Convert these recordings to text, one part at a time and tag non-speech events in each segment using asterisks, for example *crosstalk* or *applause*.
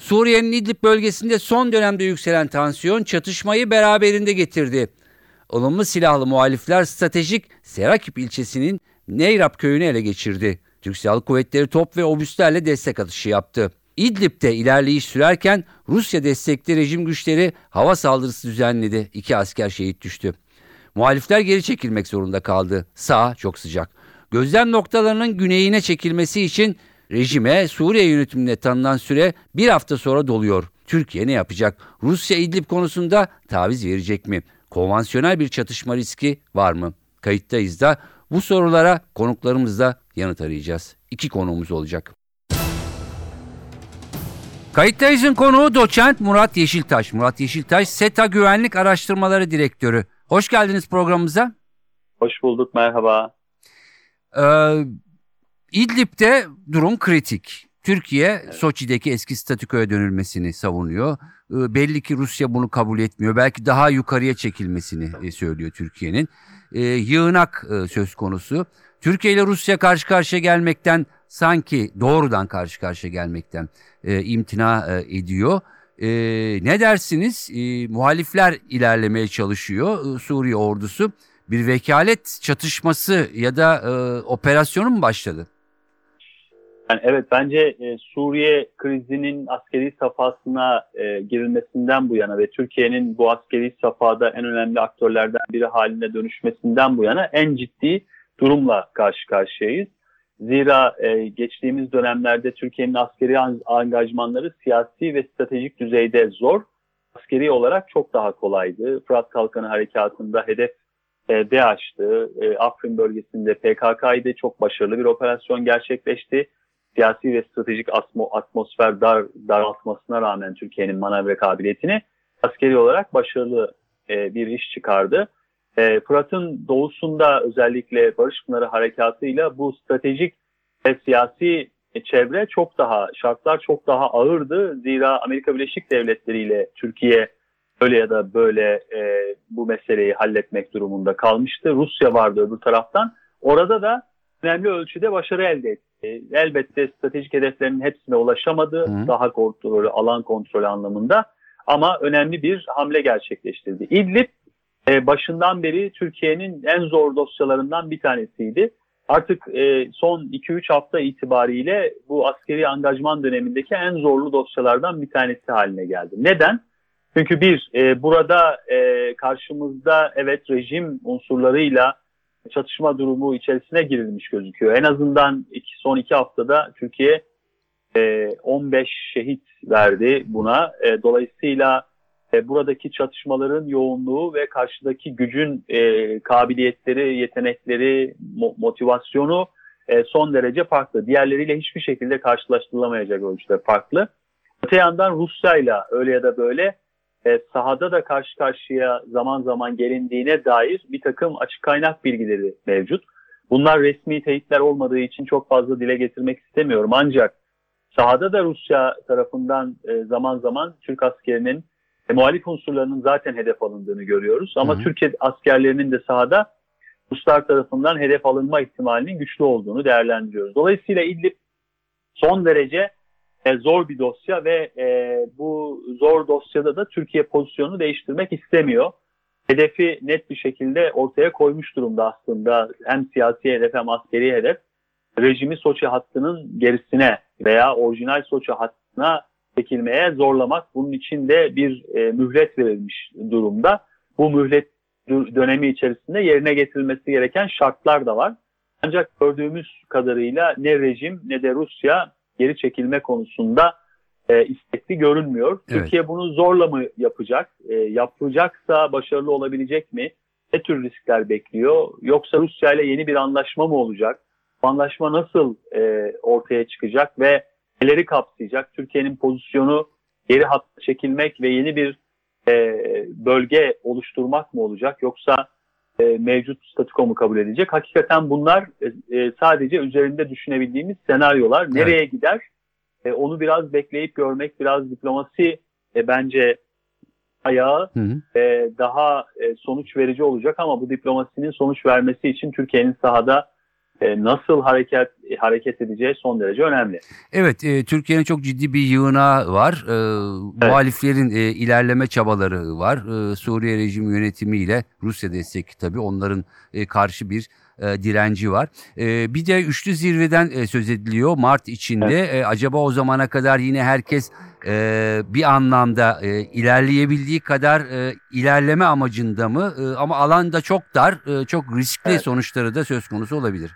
Suriye'nin İdlib bölgesinde son dönemde yükselen tansiyon çatışmayı beraberinde getirdi. Olumlu silahlı muhalifler stratejik Serakip ilçesinin Neyrap köyünü ele geçirdi. Türk Silahlı Kuvvetleri top ve obüslerle destek atışı yaptı. İdlib'de ilerleyiş sürerken Rusya destekli rejim güçleri hava saldırısı düzenledi. İki asker şehit düştü. Muhalifler geri çekilmek zorunda kaldı. Sağ çok sıcak. Gözlem noktalarının güneyine çekilmesi için rejime Suriye yönetimine tanınan süre bir hafta sonra doluyor. Türkiye ne yapacak? Rusya İdlib konusunda taviz verecek mi? Konvansiyonel bir çatışma riski var mı? Kayıttayız da bu sorulara konuklarımızla yanıt arayacağız. İki konuğumuz olacak. Kayıttayız'ın konuğu doçent Murat Yeşiltaş. Murat Yeşiltaş, SETA Güvenlik Araştırmaları Direktörü. Hoş geldiniz programımıza. Hoş bulduk, merhaba. Ee, İdlib'de durum kritik. Türkiye evet. Soçi'deki eski statükoya dönülmesini savunuyor. Belli ki Rusya bunu kabul etmiyor. Belki daha yukarıya çekilmesini e, söylüyor Türkiye'nin. Ee, yığınak e, söz konusu. Türkiye ile Rusya karşı karşıya gelmekten sanki doğrudan karşı karşıya gelmekten e, imtina e, ediyor. E, ne dersiniz? E, muhalifler ilerlemeye çalışıyor. E, Suriye ordusu bir vekalet çatışması ya da e, operasyonu mu başladı? Yani evet bence e, Suriye krizinin askeri safhasına e, girilmesinden bu yana ve Türkiye'nin bu askeri safhada en önemli aktörlerden biri haline dönüşmesinden bu yana en ciddi durumla karşı karşıyayız. Zira e, geçtiğimiz dönemlerde Türkiye'nin askeri angajmanları siyasi ve stratejik düzeyde zor, askeri olarak çok daha kolaydı. Fırat Kalkanı Harekatı'nda hedef e, DAEŞ'tı. E, Afrin bölgesinde PKK'ydı. Çok başarılı bir operasyon gerçekleşti. Siyasi ve stratejik atmosfer dar, daraltmasına rağmen Türkiye'nin manevra kabiliyetini askeri olarak başarılı e, bir iş çıkardı. E, Fırat'ın doğusunda özellikle Barış Pınarı Harekatı'yla bu stratejik ve siyasi çevre çok daha, şartlar çok daha ağırdı. Zira Amerika Birleşik Devletleri ile Türkiye öyle ya da böyle e, bu meseleyi halletmek durumunda kalmıştı. Rusya vardı öbür taraftan. Orada da önemli ölçüde başarı elde etti. Elbette stratejik hedeflerinin hepsine ulaşamadı. Hı. Daha kontrolü, alan kontrolü anlamında. Ama önemli bir hamle gerçekleştirdi. İdlib e, başından beri Türkiye'nin en zor dosyalarından bir tanesiydi. Artık e, son 2-3 hafta itibariyle bu askeri angajman dönemindeki en zorlu dosyalardan bir tanesi haline geldi. Neden? Çünkü bir, e, burada e, karşımızda evet rejim unsurlarıyla çatışma durumu içerisine girilmiş gözüküyor. En azından iki, son iki haftada Türkiye e, 15 şehit verdi buna. E, dolayısıyla e, buradaki çatışmaların yoğunluğu ve karşıdaki gücün e, kabiliyetleri, yetenekleri, mo motivasyonu e, son derece farklı. Diğerleriyle hiçbir şekilde karşılaştırılamayacak ölçüde farklı. Öte yandan Rusya ile öyle ya da böyle e, sahada da karşı karşıya zaman zaman gelindiğine dair bir takım açık kaynak bilgileri mevcut. Bunlar resmi teyitler olmadığı için çok fazla dile getirmek istemiyorum. Ancak sahada da Rusya tarafından e, zaman zaman Türk askerinin e, muhalif unsurlarının zaten hedef alındığını görüyoruz. Ama hı hı. Türkiye askerlerinin de sahada Ruslar tarafından hedef alınma ihtimalinin güçlü olduğunu değerlendiriyoruz. Dolayısıyla İdlib son derece e, zor bir dosya ve e, bu zor dosyada da Türkiye pozisyonu değiştirmek istemiyor. Hedefi net bir şekilde ortaya koymuş durumda aslında hem siyasi hedef hem askeri hedef. Rejimi Soçi hattının gerisine veya orijinal Soçi hattına çekilmeye zorlamak. Bunun için de bir e, mühlet verilmiş durumda. Bu mühlet dönemi içerisinde yerine getirilmesi gereken şartlar da var. Ancak gördüğümüz kadarıyla ne rejim ne de Rusya geri çekilme konusunda e, istekli görünmüyor. Evet. Türkiye bunu zorla mı yapacak? E, yapacaksa başarılı olabilecek mi? Ne tür riskler bekliyor? Yoksa Rusya ile yeni bir anlaşma mı olacak? Bu anlaşma nasıl e, ortaya çıkacak ve neleri kapsayacak? Türkiye'nin pozisyonu geri hatta çekilmek ve yeni bir e, bölge oluşturmak mı olacak yoksa e, mevcut statüko mu kabul edecek? Hakikaten bunlar e, e, sadece üzerinde düşünebildiğimiz senaryolar. Nereye gider? E, onu biraz bekleyip görmek, biraz diplomasi e, bence ayağı Hı hı. e, daha e, sonuç verici olacak ama bu diplomasinin sonuç vermesi için Türkiye'nin sahada nasıl hareket e, hareket edeceği son derece önemli. Evet, e, Türkiye'nin çok ciddi bir yığınağı var. E, Muhaliflerin e, ilerleme çabaları var. E, Suriye rejimi yönetimiyle Rusya destek tabii onların e, karşı bir e, direnci var. E, bir de üçlü zirveden e, söz ediliyor Mart içinde. E, acaba o zamana kadar yine herkes e, bir anlamda e, ilerleyebildiği kadar e, ilerleme amacında mı? E, ama alan da çok dar, e, çok riskli Evet. sonuçları da söz konusu olabilir.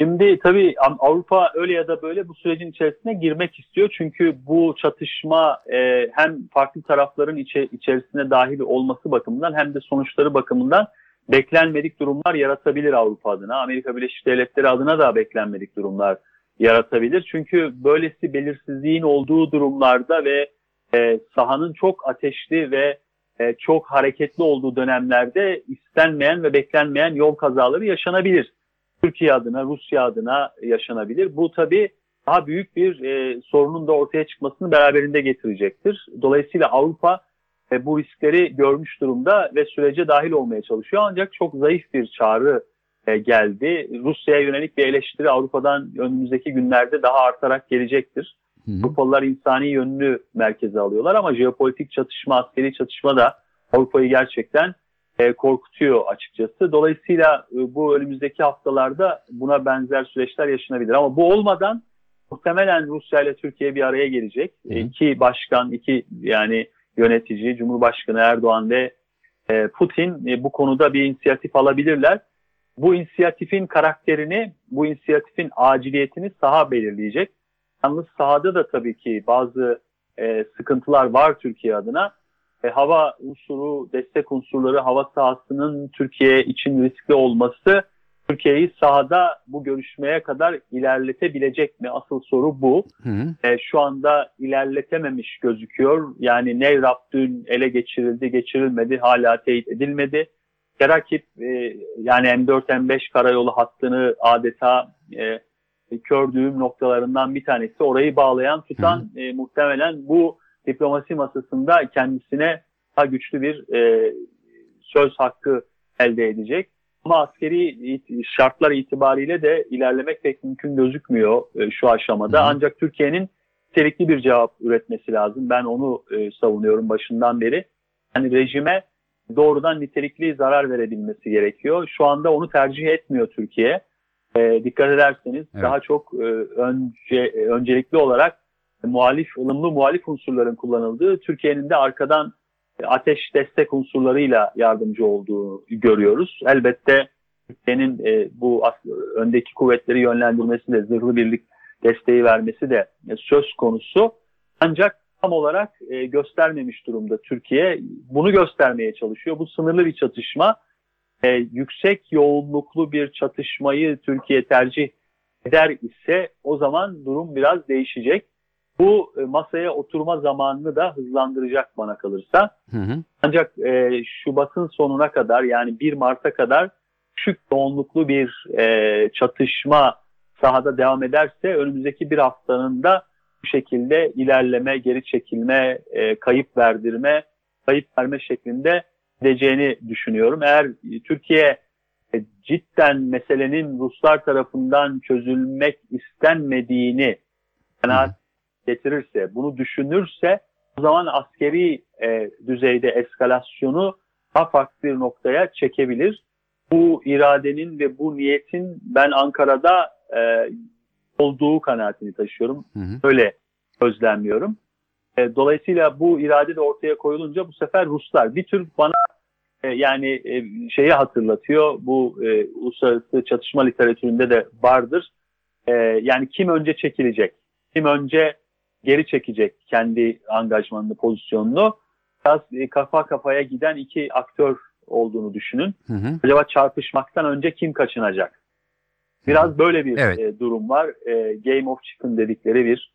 Şimdi tabii Avrupa öyle ya da böyle bu sürecin içerisine girmek istiyor. Çünkü bu çatışma e, hem farklı tarafların içe, içerisine dahil olması bakımından hem de sonuçları bakımından beklenmedik durumlar yaratabilir Avrupa adına. Amerika Birleşik Devletleri adına da beklenmedik durumlar yaratabilir. Çünkü böylesi belirsizliğin olduğu durumlarda ve e, sahanın çok ateşli ve e, çok hareketli olduğu dönemlerde istenmeyen ve beklenmeyen yol kazaları yaşanabilir. Türkiye adına, Rusya adına yaşanabilir. Bu tabii daha büyük bir e, sorunun da ortaya çıkmasını beraberinde getirecektir. Dolayısıyla Avrupa e, bu riskleri görmüş durumda ve sürece dahil olmaya çalışıyor. Ancak çok zayıf bir çağrı e, geldi. Rusya'ya yönelik bir eleştiri Avrupa'dan önümüzdeki günlerde daha artarak gelecektir. Avrupalılar insani yönünü merkeze alıyorlar ama jeopolitik çatışma, askeri çatışma da Avrupa'yı gerçekten e, korkutuyor açıkçası. Dolayısıyla e, bu önümüzdeki haftalarda buna benzer süreçler yaşanabilir. Ama bu olmadan muhtemelen Rusya ile Türkiye bir araya gelecek. Hı hı. İki başkan, iki yani yönetici, Cumhurbaşkanı Erdoğan ve e, Putin e, bu konuda bir inisiyatif alabilirler. Bu inisiyatifin karakterini, bu inisiyatifin aciliyetini saha belirleyecek. Yalnız sahada da tabii ki bazı e, sıkıntılar var Türkiye adına. E, hava unsuru, destek unsurları, hava sahasının Türkiye için riskli olması Türkiye'yi sahada bu görüşmeye kadar ilerletebilecek mi? Asıl soru bu. Hı hı. E, şu anda ilerletememiş gözüküyor. Yani Nevrab dün ele geçirildi, geçirilmedi, hala teyit edilmedi. Kerakip e, yani M4-M5 karayolu hattını adeta e, kör düğüm noktalarından bir tanesi. Orayı bağlayan, tutan e, muhtemelen bu diplomasi masasında kendisine daha güçlü bir e, söz hakkı elde edecek. Ama askeri şartlar itibariyle de ilerlemek pek mümkün gözükmüyor e, şu aşamada. Hı. Ancak Türkiye'nin nitelikli bir cevap üretmesi lazım. Ben onu e, savunuyorum başından beri. Yani rejime doğrudan nitelikli zarar verebilmesi gerekiyor. Şu anda onu tercih etmiyor Türkiye. E, dikkat ederseniz Evet. daha çok e, önce öncelikli olarak muhalif, ılımlı muhalif unsurların kullanıldığı, Türkiye'nin de arkadan e, ateş destek unsurlarıyla yardımcı olduğu görüyoruz. Elbette Türkiye'nin e, bu öndeki kuvvetleri yönlendirmesi de, zırhlı birlik desteği vermesi de e, söz konusu. Ancak tam olarak e, göstermemiş durumda Türkiye. Bunu göstermeye çalışıyor. Bu sınırlı bir çatışma. E, yüksek yoğunluklu bir çatışmayı Türkiye tercih eder ise o zaman durum biraz değişecek. Bu e, masaya oturma zamanını da hızlandıracak bana kalırsa. Hı hı. Ancak e, Şubat'ın sonuna kadar yani 1 Mart'a kadar düşük yoğunluklu bir e, çatışma sahada devam ederse önümüzdeki bir haftanın da bu şekilde ilerleme, geri çekilme, e, kayıp verdirme, kayıp verme şeklinde gideceğini düşünüyorum. Eğer e, Türkiye e, cidden meselenin Ruslar tarafından çözülmek istenmediğini kanaat getirirse, bunu düşünürse o zaman askeri e, düzeyde eskalasyonu daha farklı bir noktaya çekebilir. Bu iradenin ve bu niyetin ben Ankara'da e, olduğu kanaatini taşıyorum. Hı hı. Öyle gözlemliyorum. E, dolayısıyla bu irade de ortaya koyulunca bu sefer Ruslar bir tür bana e, yani e, şeyi hatırlatıyor. Bu e, uluslararası çatışma literatüründe de vardır. E, yani kim önce çekilecek? Kim önce geri çekecek kendi angajmanını, pozisyonunu? Biraz e, kafa kafaya giden iki aktör olduğunu düşünün. Hı hı. Acaba çarpışmaktan önce kim kaçınacak? Biraz böyle bir Evet. e, durum var. E, Game of Chicken dedikleri bir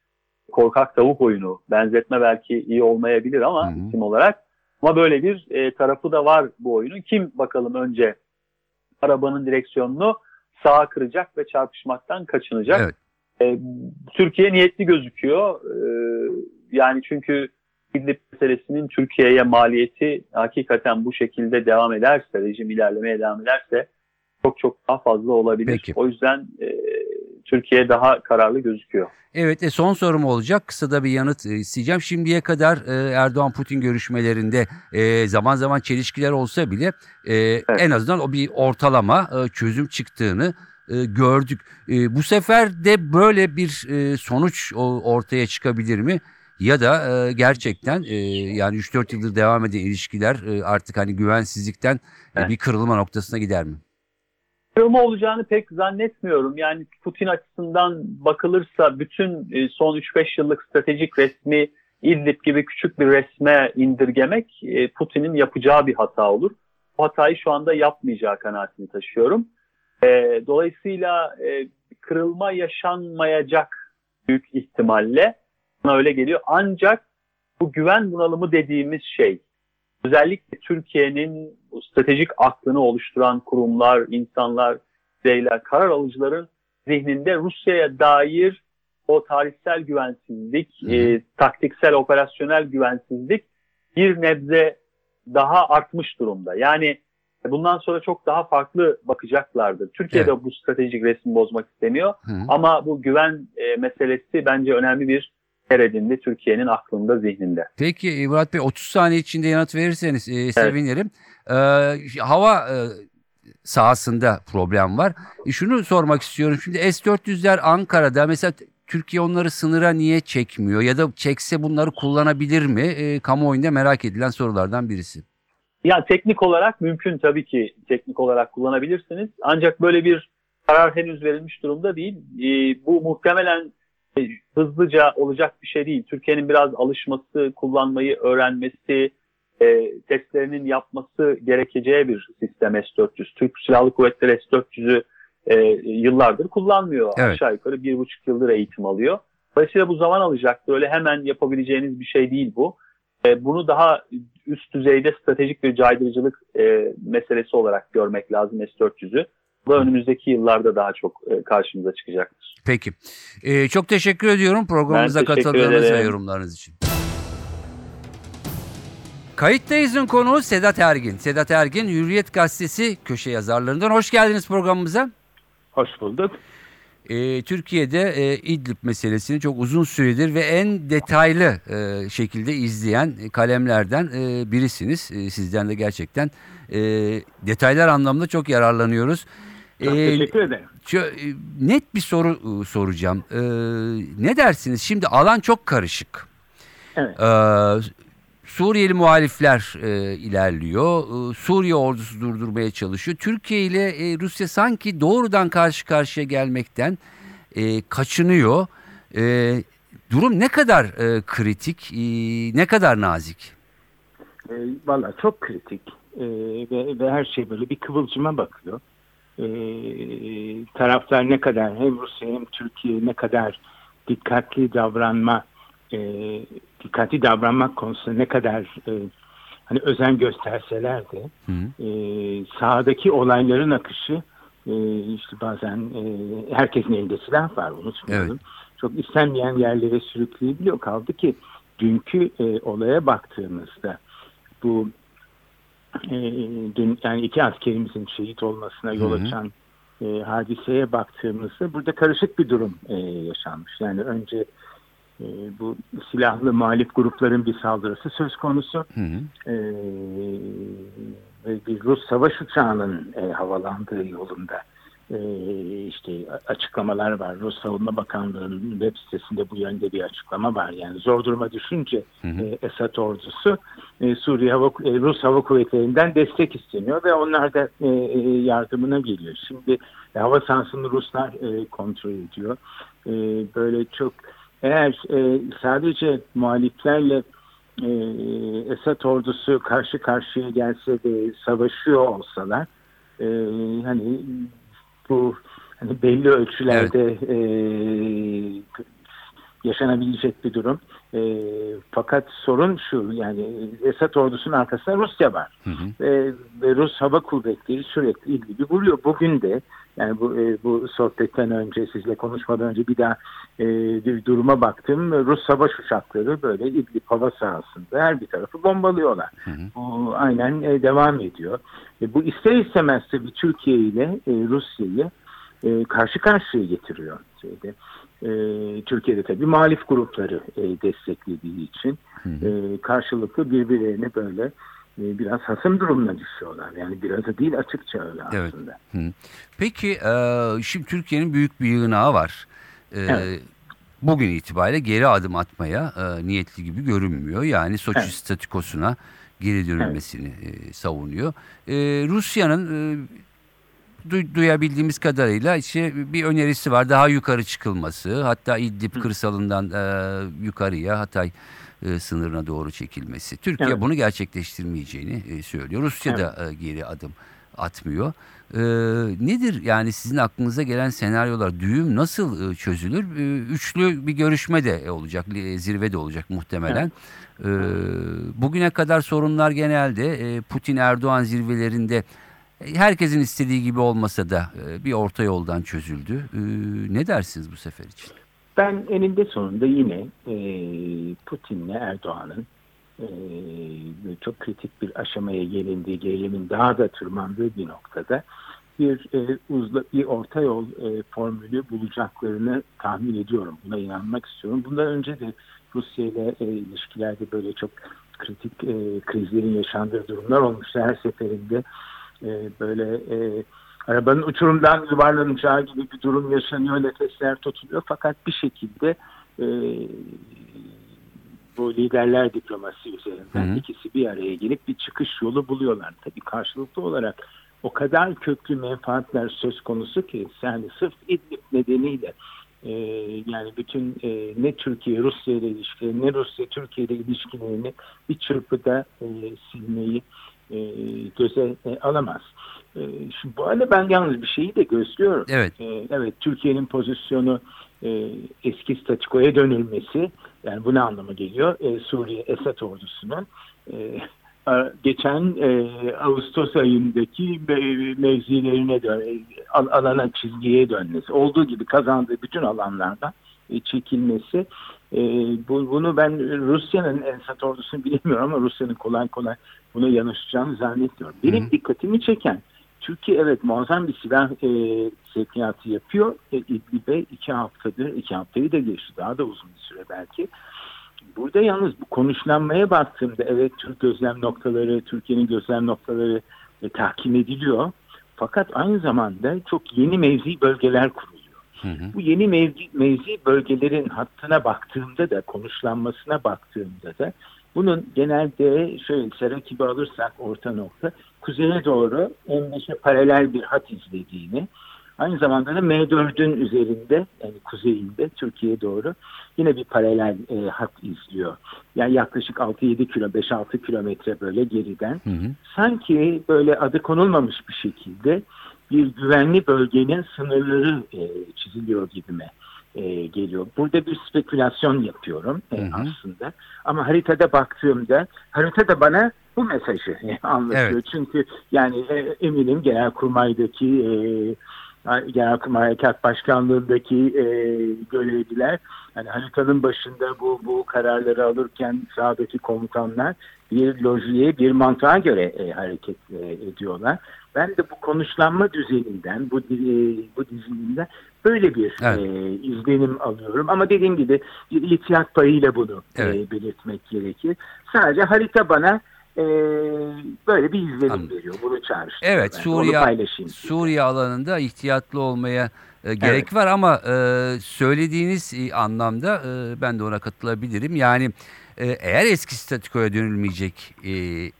korkak tavuk oyunu. Benzetme belki iyi olmayabilir ama Hı hı. isim olarak. Ama böyle bir e, tarafı da var bu oyunun. Kim bakalım önce arabanın direksiyonunu sağa kıracak ve çarpışmaktan kaçınacak. Evet. E, Türkiye niyetli gözüküyor. E, yani çünkü İdlib meselesinin Türkiye'ye maliyeti hakikaten bu şekilde devam ederse, rejim ilerlemeye devam ederse çok çok daha fazla olabilir. Peki. O yüzden e, Türkiye daha kararlı gözüküyor. Evet e, son sorum olacak. Kısa da bir yanıt e, isteyeceğim. Şimdiye kadar e, Erdoğan-Putin görüşmelerinde e, zaman zaman çelişkiler olsa bile e, en azından o bir ortalama e, çözüm çıktığını e, gördük. E, bu sefer de böyle bir e, sonuç o, ortaya çıkabilir mi? Ya da e, gerçekten e, yani 3-4 yıldır devam eden ilişkiler e, artık hani güvensizlikten e, bir kırılma noktasına gider mi? Kırılma olacağını pek zannetmiyorum. Yani Putin açısından bakılırsa bütün e, son 3-5 yıllık stratejik resmi İdlib gibi küçük bir resme indirgemek e, Putin'in yapacağı bir hata olur. Bu hatayı şu anda yapmayacağı kanaatini taşıyorum. E, Dolayısıyla e, kırılma yaşanmayacak büyük ihtimalle. Bana öyle geliyor. Ancak bu güven bunalımı dediğimiz şey özellikle Türkiye'nin stratejik aklını oluşturan kurumlar, insanlar, bireyler, karar alıcıların zihninde Rusya'ya dair o tarihsel güvensizlik, e, taktiksel, operasyonel güvensizlik bir nebze daha artmış durumda. Yani bundan sonra çok daha farklı bakacaklardır. Türkiye de bu stratejik resmi bozmak istemiyor. Hı. Ama bu güven e, meselesi bence önemli bir yer edindi Türkiye'nin aklında, zihninde. Peki e, Murat Bey 30 saniye içinde yanıt verirseniz e, sevinirim. Ee, hava e, sahasında problem var. E, şunu sormak istiyorum. Şimdi S-400'ler Ankara'da mesela Türkiye onları sınıra niye çekmiyor ya da çekse bunları kullanabilir mi? E, kamuoyunda merak edilen sorulardan birisi. Ya teknik olarak mümkün tabii ki teknik olarak kullanabilirsiniz. Ancak böyle bir karar henüz verilmiş durumda değil. Ee, bu muhtemelen e, hızlıca olacak bir şey değil. Türkiye'nin biraz alışması, kullanmayı öğrenmesi, e, testlerinin yapması gerekeceği bir sistem S-400. Türk Silahlı Kuvvetleri S-400'ü e, yıllardır kullanmıyor. Evet. Aşağı yukarı bir buçuk yıldır eğitim alıyor. Dolayısıyla bu zaman alacaktır. Öyle hemen yapabileceğiniz bir şey değil bu. E, bunu daha üst düzeyde stratejik bir caydırıcılık e, meselesi olarak görmek lazım S-400'ü. Bu da önümüzdeki yıllarda daha çok e, karşımıza çıkacaktır. Peki. E, çok teşekkür ediyorum programımıza katıldığınız ve yorumlarınız için. Kayıttayız'ın konuğu Sedat Ergin. Sedat Ergin Hürriyet Gazetesi köşe yazarlarından. Hoş geldiniz programımıza. Hoş bulduk. E, Türkiye'de e, İdlib meselesini çok uzun süredir ve en detaylı e, şekilde izleyen kalemlerden e, birisiniz. E, sizden de gerçekten e, detaylar anlamında çok yararlanıyoruz. Çok E, teşekkür ederim. Çö- e, net bir soru e, soracağım. E, ne dersiniz? Şimdi alan çok karışık. Evet. E, Suriyeli muhalifler e, ilerliyor. E, Suriye ordusu durdurmaya çalışıyor. Türkiye ile e, Rusya sanki doğrudan karşı karşıya gelmekten e, kaçınıyor. E, durum ne kadar e, kritik, e, ne kadar nazik? E, Valla çok kritik E, ve, ve her şey böyle bir kıvılcıma bakıyor. E, taraflar ne kadar hem Rusya hem Türkiye ne kadar dikkatli davranma e, dikkatli davranmak konusunda ne kadar e, hani özen gösterseler de e, sahadaki olayların akışı e, işte bazen e, herkesin elinde silah var unutmayalım. Evet. Çok istenmeyen yerlere sürükleyebiliyor. Kaldı ki dünkü e, olaya baktığımızda bu e, dün yani iki askerimizin şehit olmasına yol açan e, hadiseye baktığımızda burada karışık bir durum e, yaşanmış. Yani önce e, bu silahlı muhalif grupların bir saldırısı söz konusu. Hı hı. Ee, ve bir Rus savaş uçağının e, havalandığı yolunda e, işte açıklamalar var. Rus Savunma Bakanlığı'nın web sitesinde bu yönde bir açıklama var. Yani zor duruma düşünce Hı hı. e, Esad ordusu e, Suriye Hava, e, Rus Hava Kuvvetleri'nden destek isteniyor ve onlar da e, e, yardımına geliyor. Şimdi e, hava sahasını Ruslar e, kontrol ediyor. E, böyle çok eğer e, sadece muhaliflerle e, Esad ordusu karşı karşıya gelse ve savaşıyor olsalar e, hani bu hani belli ölçülerde e, yaşanabilecek bir durum. E, fakat sorun şu yani Esad ordusunun arkasında Rusya var. Hı hı. Ve, ve Rus Hava Kuvvetleri sürekli ilgili vuruyor. Bugün de yani bu, e, bu sohbetten önce sizle konuşmadan önce bir daha e, bir duruma baktım. Rus savaş uçakları böyle İdlib hava sahasında her bir tarafı bombalıyorlar. Hı hı. Bu aynen e, devam ediyor. E, bu ister istemez tabii Türkiye ile e, Rusya'yı e, karşı karşıya getiriyor. Şeyde. E, Türkiye'de tabii muhalif grupları e, desteklediği için e, karşılıklı birbirlerine böyle e, biraz hasım durumuna düşüyorlar. Yani biraz da değil açıkça öyle Evet. aslında. Hı. Peki e, şimdi Türkiye'nin büyük bir yığınağı var. E, Evet. Bugün itibariyle geri adım atmaya niyetli gibi görünmüyor. Yani Soçi Evet. statükosuna geri dönülmesini e, savunuyor. Rusya'nın du- duyabildiğimiz kadarıyla işte bir önerisi var. Daha yukarı çıkılması. Hatta İdlib kırsalından e, yukarıya Hatay e, sınırına doğru çekilmesi. Türkiye Evet. bunu gerçekleştirmeyeceğini e, söylüyor. Rusya da e, geri adım atmıyor. E, nedir yani sizin aklınıza gelen senaryolar? Düğüm nasıl e, çözülür? E, üçlü bir görüşme de olacak, zirve de olacak muhtemelen. E, bugüne kadar sorunlar genelde e, Putin-Erdoğan zirvelerinde herkesin istediği gibi olmasa da e, bir orta yoldan çözüldü. E, ne dersiniz bu sefer için? Ben eninde sonunda yine e, Putin'le Erdoğan'ın çok kritik bir aşamaya gelindiği, gerilimin daha da tırmandığı bir noktada bir uzla, bir orta yol formülü bulacaklarını tahmin ediyorum. Buna inanmak istiyorum. Bundan önce de Rusya ile ilişkilerde böyle çok kritik krizlerin yaşandığı durumlar olmuştu. Her seferinde e, böyle e, arabanın uçurumdan yuvarlanacağı gibi bir durum yaşanıyor, nefesler tutuluyor. Fakat bir şekilde e, bu liderler diplomasi üzerinden Hı hı. ikisi bir araya gelip bir çıkış yolu buluyorlar. Tabii karşılıklı olarak o kadar köklü menfaatler söz konusu ki yani sırf İdlib nedeniyle e, yani bütün e, ne Türkiye Rusya ile ilişkileri ne Rusya Türkiye ile ilişkilerini bir çırpıda e, silmeyi e, göze e, alamaz. E, şimdi bu arada ben yalnız bir şeyi de gözlüyorum. Evet. E, evet Türkiye'nin pozisyonu e, eski statikoya dönülmesi yani bu ne anlama geliyor? E, Suriye Esad ordusunun e, geçen e, Ağustos ayındaki me- mevzilerine dön, al- alana çizgiye dönmesi, olduğu gibi kazandığı bütün alanlardan çekilmesi. E, bu, bunu ben Rusya'nın Esad ordusunu bilemiyorum ama Rusya'nın kolay kolay buna yanaşacağını zannetmiyorum. Benim Hı hı. dikkatimi çeken Türkiye evet muazzam bir silah e, sevkiyatı yapıyor. E, İdlib'e iki haftadır, iki haftayı da geçti. Daha da uzun bir süre belki. Burada yalnız bu konuşlanmaya baktığımda evet Türk gözlem noktaları, Türkiye'nin gözlem noktaları e, tahkim ediliyor. Fakat aynı zamanda çok yeni mevzi bölgeler kuruluyor. Hı hı. Bu yeni mevzi, mevzi bölgelerin hattına baktığımda da konuşlanmasına baktığımda da bunun genelde şöyle Serakibi alırsak orta nokta kuzeye doğru M5'e paralel bir hat izlediğini aynı zamanda da M4'ün üzerinde yani kuzeyinde Türkiye'ye doğru yine bir paralel e, hat izliyor. Yani yaklaşık 6-7 kilo 5-6 kilometre böyle geriden Hı hı. sanki böyle adı konulmamış bir şekilde bir güvenli bölgenin sınırları e, çiziliyor gibime e, geliyor. Burada bir spekülasyon yapıyorum e, Hı hı. aslında. Ama haritada baktığımda harita da bana bu mesajı *laughs* anlatıyor. Evet. Çünkü yani e, eminim Genelkurmay'daki e, Genelkurmay Harekat Başkanlığı'ndaki e, görevliler yani haritanın başında bu bu kararları alırken sağdaki komutanlar bir lojiye, bir mantığa göre e, hareket e, ediyorlar. Ben de bu konuşlanma düzeninden, bu e, bu dizilinden böyle bir Evet. e, izlenim alıyorum. Ama dediğim gibi bir ihtiyat payıyla bunu e, Evet. belirtmek gerekir. Sadece harita bana e, böyle bir izlenim Anladım. veriyor. Bunu çağrıştırıyor. Evet ben. Suriye. Suriye alanında ihtiyatlı olmaya e, gerek Evet. var ama e, söylediğiniz e, anlamda e, ben de ona katılabilirim. Yani e, eğer eski statikoya dönülmeyecek e,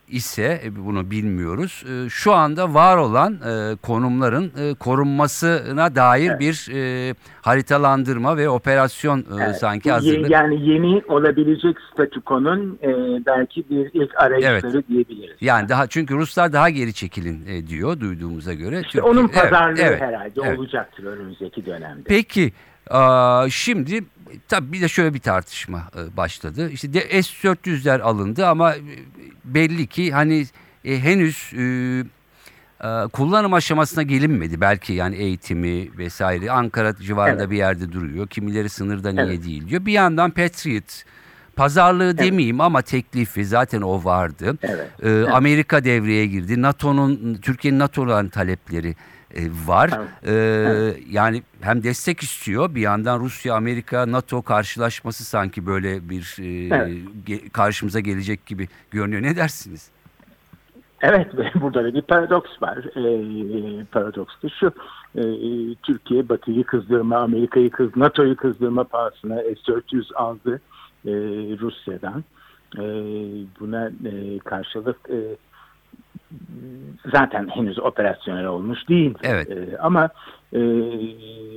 ise e, bunu bilmiyoruz. E, şu anda var olan e, konumların e, korunmasına dair Evet. bir e, haritalandırma ve operasyon e, Evet, sanki hazırlık. Yani yeni olabilecek statükonun e, belki bir ilk arayışları diyebiliriz. Yani daha çünkü Ruslar daha geri çekilin e, diyor duyduğumuza göre. İşte Türkiye- onun Evet, pazarlığı evet, herhalde evet. olacaktır önümüzdeki dönemde. Peki şimdi tabii bir de şöyle bir tartışma e, başladı. İşte de S-400'ler alındı ama e, belli ki hani e, henüz kullanım aşamasına gelinmedi. Belki yani eğitimi vesaire Ankara civarında Evet. bir yerde duruyor. Kimileri sınırda niye Evet. değil diyor. Bir yandan Patriot pazarlığı demeyeyim ama teklifi zaten o vardı. Evet. Ee, Amerika devreye girdi. NATO'nun Türkiye'nin NATO'ların talepleri e, var. Evet. Ee, Yani hem destek istiyor bir yandan Rusya Amerika NATO karşılaşması sanki böyle bir e, Evet. ge- karşımıza gelecek gibi görünüyor. Ne dersiniz? Evet, ve *laughs* burada da bir paradoks var. Ee, paradoks da şu, ee, Türkiye Batı'yı kızdırma, Amerika'yı kız, NATO'yu kızdırma pahasına S-400 aldı ee, Rusya'dan. Ee, buna e, karşılık e, zaten henüz operasyonel olmuş değil. Evet. Ee, ama e,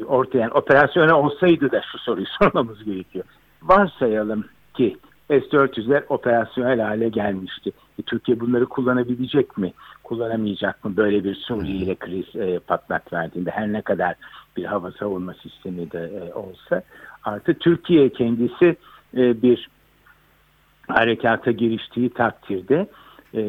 ortaya yani operasyonel olsaydı da şu soruyu *laughs* sormamız gerekiyor. Varsayalım ki S-400'ler operasyonel hale gelmişti. E, Türkiye bunları kullanabilecek mi? Kullanamayacak mı? Böyle bir Suriye ile kriz e, patlak verdiğinde her ne kadar bir hava savunma sistemi de e, olsa artı Türkiye kendisi e, bir harekata giriştiği takdirde e,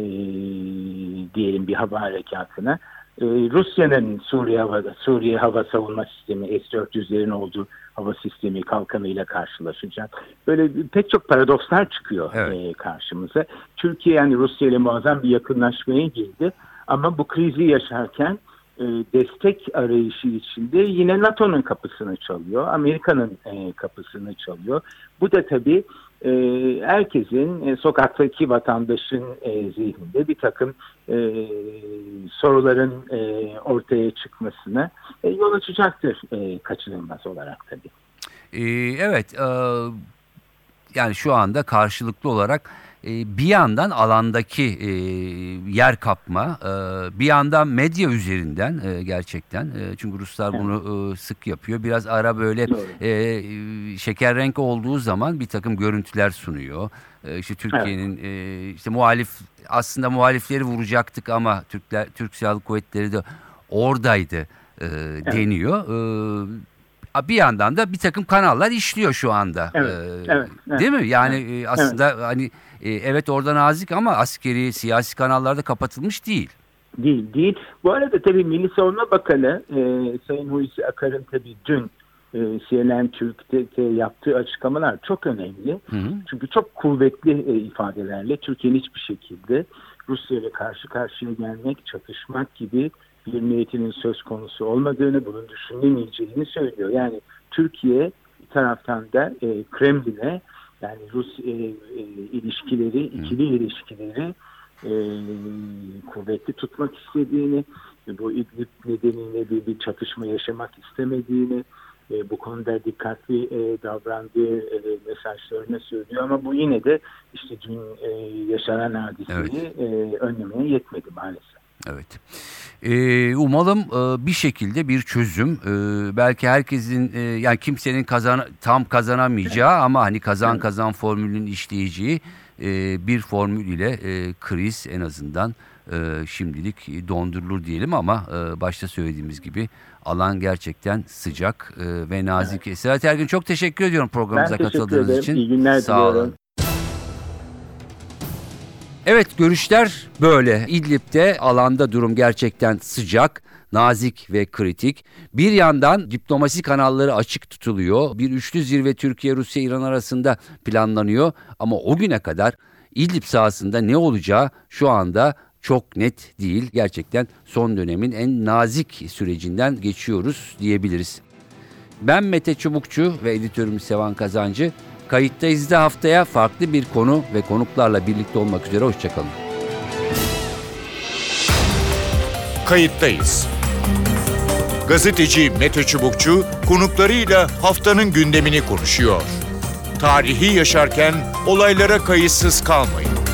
diyelim bir hava harekatına e, Rusya'nın Suriye havada Suriye hava savunma sistemi S-400'lerin olduğu hava sistemi kalkanıyla karşılaşacak. Böyle pek çok paradokslar çıkıyor Evet. e, karşımıza. Türkiye yani Rusya ile muazzam bir yakınlaşmaya girdi ama bu krizi yaşarken e, destek arayışı içinde yine NATO'nun kapısını çalıyor, Amerika'nın e, kapısını çalıyor. Bu da tabii e, herkesin, e, sokaktaki vatandaşın e, zihninde bir takım e, soruların e, ortaya çıkmasına e, yol açacaktır e, kaçınılmaz olarak tabii. Ee, evet e, yani şu anda karşılıklı olarak bir yandan alandaki e, yer kapma e, bir yandan medya üzerinden e, gerçekten. Çünkü Ruslar bunu sık yapıyor. Biraz ara böyle şeker renk olduğu zaman bir takım görüntüler sunuyor. İşte Türkiye'nin işte muhalif aslında muhalifleri vuracaktık ama Türkler Türk Silahlı Kuvvetleri de oradaydı deniyor. E, bir yandan da bir takım kanallar işliyor şu anda. Evet, E, evet, evet. Değil mi? Yani e, aslında hani e, evet orada nazik ama askeri siyasi kanallarda kapatılmış değil. Değil, değil. Bu arada tabii Milli Savunma Bakanı e, Sayın Hulusi Akar'ın tabii dün e, CNN Türk'te yaptığı açıklamalar çok önemli. Hı hı. Çünkü çok kuvvetli e, ifadelerle Türkiye'nin hiçbir şekilde Rusya ile karşı karşıya gelmek, çatışmak gibi bir niyetinin söz konusu olmadığını, bunun düşünülemeyeceğini söylüyor. Yani Türkiye bir taraftan da e, Kremlin'e yani Rus e, e, ilişkileri, ikili ilişkileri e, kuvvetli tutmak istediğini, bu İdlib nedeniyle bir, bir çatışma yaşamak istemediğini, e, bu konuda dikkatli e, davrandığı e, mesajlarını söylüyor ama bu yine de işte dün e, yaşanan hadiseyi e, önlemeye yetmedi maalesef. Evet. Ee, umalım e, bir şekilde bir çözüm e, belki herkesin e, yani kimsenin kazan tam kazanamayacağı ama hani kazan kazan formülünün işleyeceği e, bir formül ile e, kriz en azından e, şimdilik dondurulur diyelim ama e, başta söylediğimiz gibi alan gerçekten sıcak e, ve nazik. Evet. Serhat Ergün çok teşekkür ediyorum programımıza Ben teşekkür katıldığınız ederim. için. İyi günler Sağ olun. Evet görüşler böyle. İdlib'de alanda durum gerçekten sıcak, nazik ve kritik. Bir yandan diplomasi kanalları açık tutuluyor. Bir üçlü zirve Türkiye, Rusya, İran arasında planlanıyor. Ama o güne kadar İdlib sahasında ne olacağı şu anda çok net değil. Gerçekten son dönemin en nazik sürecinden geçiyoruz diyebiliriz. Ben Mete Çubukçu ve editörüm Sevan Kazancı. Kayıttayız da haftaya farklı bir konu ve konuklarla birlikte olmak üzere. Hoşçakalın. Kayıttayız. Gazeteci Mete Çubukçu konuklarıyla haftanın gündemini konuşuyor. Tarihi yaşarken olaylara kayıtsız kalmayın.